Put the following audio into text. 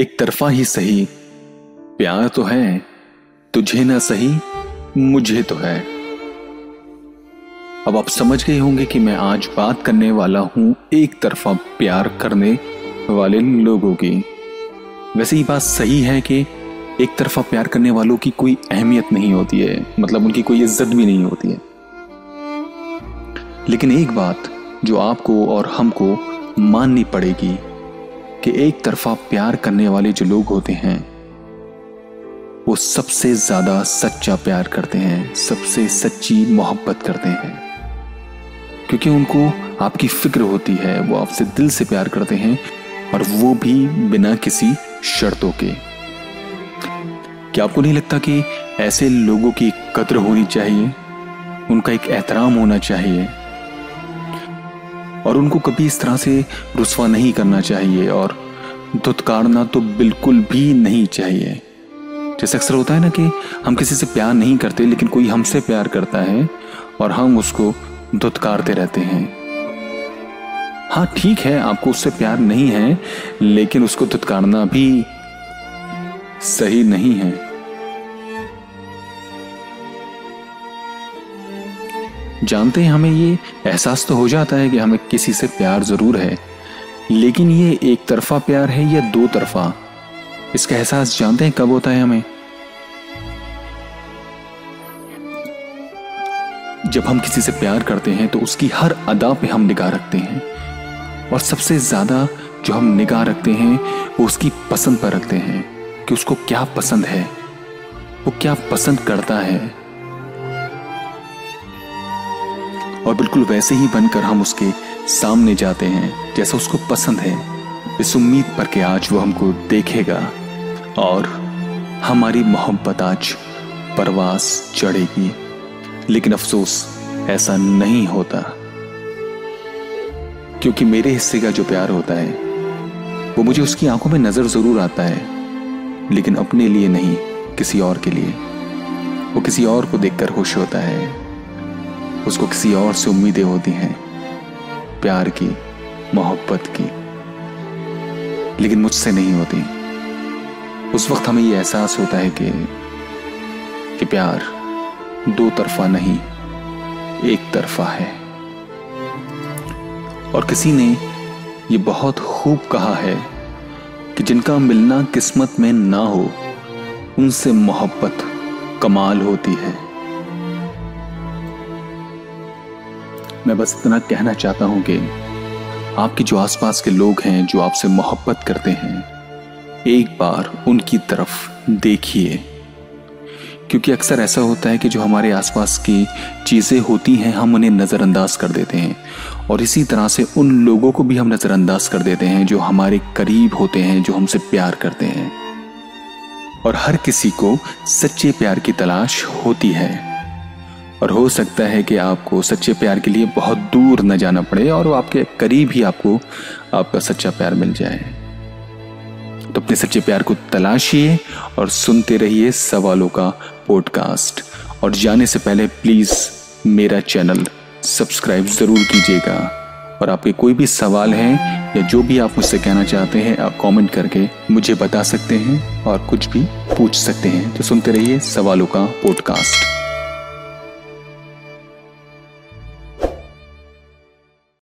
एक तरफा ही सही। प्यार तो है, तुझे ना सही, मुझे तो है। अब आप समझ गए होंगे कि मैं आज बात करने वाला हूँ एक तरफा प्यार करने वाले लोगों की। वैसे ही बात सही है कि एक तरफा प्यार करने वालों की कोई अहमियत नहीं होती है मतलब उनकी कोई इज़्ज़त भी नहीं होती है। लेकिन एक बात जो आपको और हमको माननी पड़ेगी कि एक तरफा प्यार करने वाले जो लोग होते हैं, वो सबसे ज़्यादा सच्चा प्यार करते हैं, सबसे सच्ची मोहब्बत करते हैं। क्योंकि उनको आपकी फ़िक्र होती है, वो आपसे दिल से प्यार करते हैं और वो भी बिना किसी शर्तों के। क्या आपको नहीं लगता कि ऐसे लोगों की कद्र होनी चाहिए? उनका एक एहतराम होना चाहिए। और उनको कभी इस तरह से रुसवा नहीं करना चाहिए और धुतकारना तो बिल्कुल भी नहीं चाहिए। जैसे अक्सर होता है ना कि हम किसी से प्यार नहीं करते, लेकिन कोई हमसे प्यार करता है और हम उसको धुतकारते रहते हैं। हाँ ठीक है, आपको उससे प्यार नहीं है, लेकिन उसको धुतकारना भी सही नहीं है। जानते हैं, हमें ये एहसास तो हो जाता है कि हमें किसी से प्यार ज़रूर है, लेकिन ये एक तरफा प्यार है या दो तरफा? इसका एहसास जानते हैं कब होता है हमें? जब हम किसी से प्यार करते हैं तो उसकी हर अदा पे हम निगाह रखते हैं, और सबसे ज़्यादा जो हम निगाह रखते हैं, वो उसकी पसंद पर रखते हैं, कि उसको क्या पसंद है, वो क्या पसंद करता है। और बिल्कुल वैसे ही बनकर हम उसके सामने जाते हैं, जैसा उसको पसंद है। इस उम्मीद पर कि आज वो हमको देखेगा और हमारी मोहब्बत आज परवास चढ़ेगी। लेकिन अफसोस, ऐसा नहीं होता। क्योंकि मेरे हिस्से का जो प्यार होता है, वो मुझे उसकी आँखों में नज़र ज़रूर आता है। लेकिन अपने लिए नहीं, किसी और के लिए। वो किसी और को देखकर खुश होता है। उसको किसी और से उम्मीदें होती हैं, प्यार की, मोहब्बत की, लेकिन मुझसे नहीं होती। उस वक्त हमें यह एहसास होता है कि कि प्यार दो तरफा नहीं, एक तरफा है। और किसी ने ये बहुत खूब कहा है कि जिनका मिलना किस्मत में ना हो, उनसे मोहब्बत कमाल होती है। मैं बस इतना कहना चाहता हूँ कि आपके जो आसपास के लोग हैं जो आपसे मोहब्बत करते हैं, एक बार उनकी तरफ़ देखिए। क्योंकि अक्सर ऐसा होता है कि जो हमारे आसपास की चीज़ें होती हैं, हम उन्हें नज़रअंदाज कर देते हैं। और इसी तरह से उन लोगों को भी हम नज़रअंदाज कर देते हैं जो हमारे करीब होते हैं, जो हमसे प्यार करते हैं। और हर किसी को सच्चे प्यार की तलाश होती है। और हो सकता है कि आपको सच्चे प्यार के लिए बहुत दूर न जाना पड़े और वो आपके करीब ही आपको, आपका सच्चा प्यार मिल जाए। तो अपने सच्चे प्यार को तलाशिए और सुनते रहिए सवालों का पॉडकास्ट और जाने से पहले प्लीज़ मेरा चैनल सब्सक्राइब ज़रूर कीजिएगा। और आपके कोई भी सवाल हैं या जो भी आप मुझसे कहना चाहते हैं, आप कमेंट करके मुझे बता सकते हैं और कुछ भी पूछ सकते हैं। तो सुनते रहिए सवालों का पॉडकास्ट